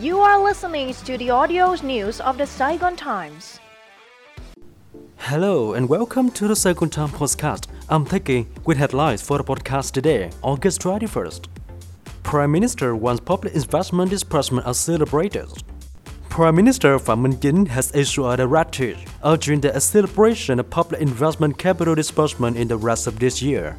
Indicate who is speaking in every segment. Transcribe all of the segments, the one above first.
Speaker 1: You are listening to the audio news of the Saigon Times.
Speaker 2: Hello and welcome to the Saigon Times podcast. I'm Theki with headlines for the podcast today, August 21st. Prime Minister wants public investment disbursement are celebrated. Prime Minister Phạm Minh Chính has issued a directive urging the acceleration of public investment capital disbursement in the rest of this year.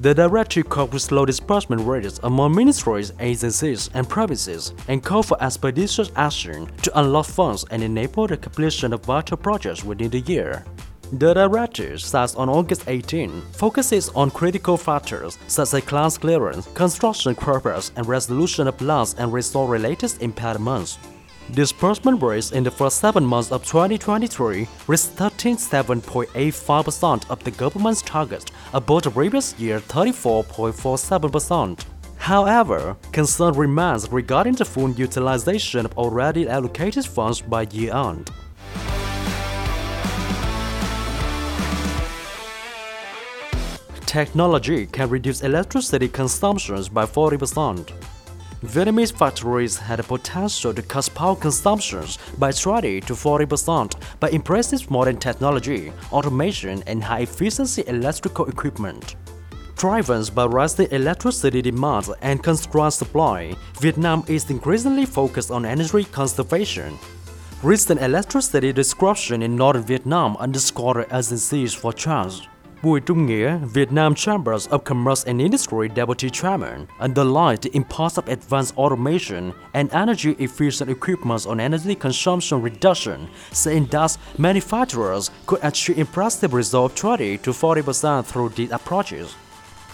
Speaker 2: The directive called for slow disbursement rates among ministries, agencies, and provinces, and called for expeditious action to unlock funds and enable the completion of vital projects within the year. The directive, starts on August 18, focuses on critical factors such as class clearance, construction progress, and resolution of loss and restore-related impairments. Disbursement rates in the first seven months of 2023 reached 37.85% of the government's target, above the previous year 34.47%. However, concern remains regarding the full utilization of already allocated funds by year-end. Technology can reduce electricity consumptions by 40%. Vietnamese factories had the potential to cut power consumptions by 30 to 40% by impressive modern technology, automation, and high-efficiency electrical equipment. Driven by rising electricity demand and constrained supply, Vietnam is increasingly focused on energy conservation. Recent electricity disruption in northern Vietnam underscored the urgency for change. Bùi Trung Nghĩa, Vietnam Chambers of Commerce and Industry Deputy Chairman, underlined the importance of advanced automation and energy-efficient equipment on energy consumption reduction, saying that manufacturers could achieve impressive results 20 to 40% through these approaches.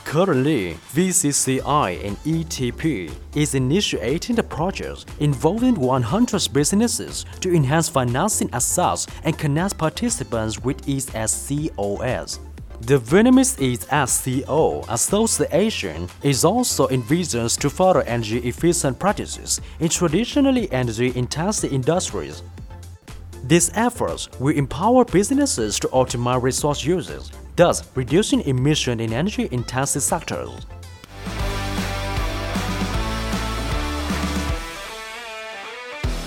Speaker 2: Currently, VCCI and ETP is initiating the project involving 100 businesses to enhance financing access and connect participants with ESCOS. The Vietnamese ESCO Association is also envisioned to further energy-efficient practices in traditionally energy-intensive industries. These efforts will empower businesses to optimize resource uses, thus reducing emission in energy-intensive sectors.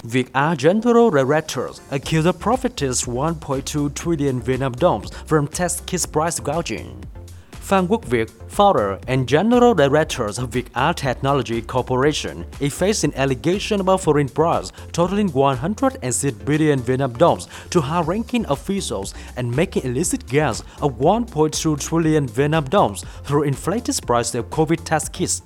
Speaker 2: Viet A General Directors accused the profiteers 1.2 trillion Vietnam dollars from test kit price gouging. Phan Quốc Việt, founder and general director of Viet A Technology Corporation, is facing allegations about foreign bribes totaling 106 billion Vietnam dollars to high-ranking officials and making illicit gains of 1.2 trillion Vietnam dollars through inflated price of COVID test kits.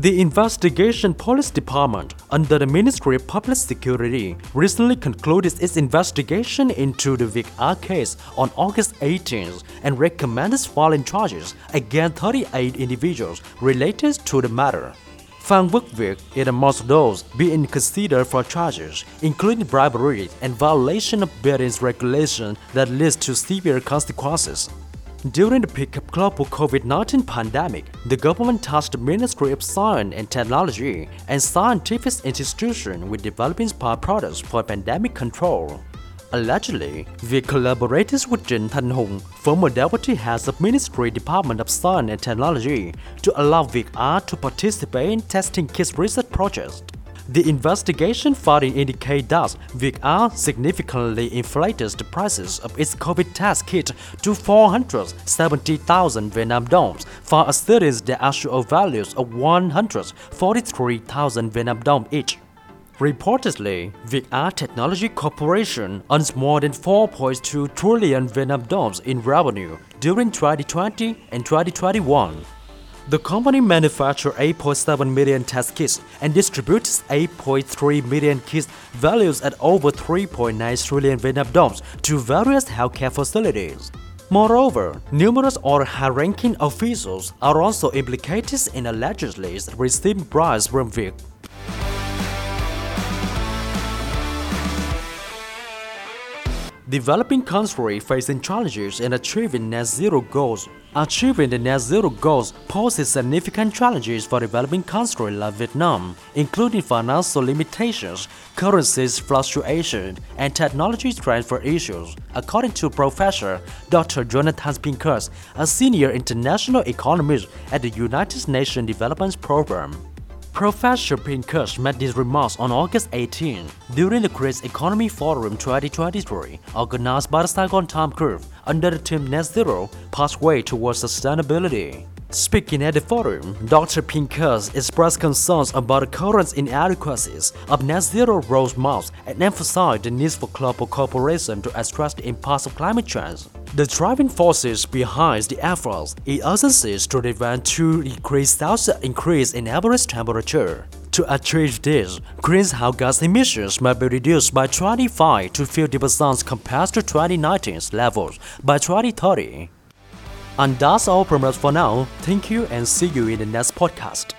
Speaker 2: The Investigation Police Department under the Ministry of Public Security recently concluded its investigation into the Viet A case on August 18th and recommended filing charges against 38 individuals related to the matter. Phan Quốc Việt is amongst those being considered for charges, including bribery and violation of bidding regulation that leads to severe consequences. During the peak of global COVID-19 pandemic, the government tasked the Ministry of Science and Technology and scientific institutions with developing products for pandemic control. Allegedly, Vic collaborated with Trịnh Thanh Hùng, former deputy head of Ministry Department of Science and Technology, to allow Viet A to participate in testing kit research projects. The investigation findings indicate that Viet A significantly inflated the prices of its COVID test kit to 470,000 Vietnam dollars, far exceeding the actual values of 143,000 Vietnam dollars each. Reportedly, Viet A Technology Corporation earns more than 4.2 trillion Vietnam dollars in revenue during 2020 and 2021. The company manufactured 8.7 million test kits and distributes 8.3 million kits valued at over 3.9 trillion Vietnam dollars to various healthcare facilities. Moreover, numerous other high-ranking officials are also implicated in allegedly receiving bribes from Vic. Developing countries facing challenges in achieving net zero goals. Achieving the net zero goals poses significant challenges for developing countries like Vietnam, including financial limitations, currency fluctuation, and technology transfer issues, according to Professor Dr. Jonathan Pincus, a senior international economist at the United Nations Development Program. Professor Pincus made these remarks on August 18 during the Green Economy Forum 2023 organized by the Saigon Time Group under the theme Net Zero Pathway Towards Sustainability. Speaking at the forum, Dr. Pincus expressed concerns about the current inadequacies of net zero roadmaps and emphasized the need for global cooperation to address the impacts of climate change. The driving forces behind the efforts is urgency to prevent 2 degrees Celsius increase in average temperature. To achieve this, greenhouse gas emissions must be reduced by 25 to 50% compared to 2019's levels by 2030. And that's all from us for now. Thank you and see you in the next podcast.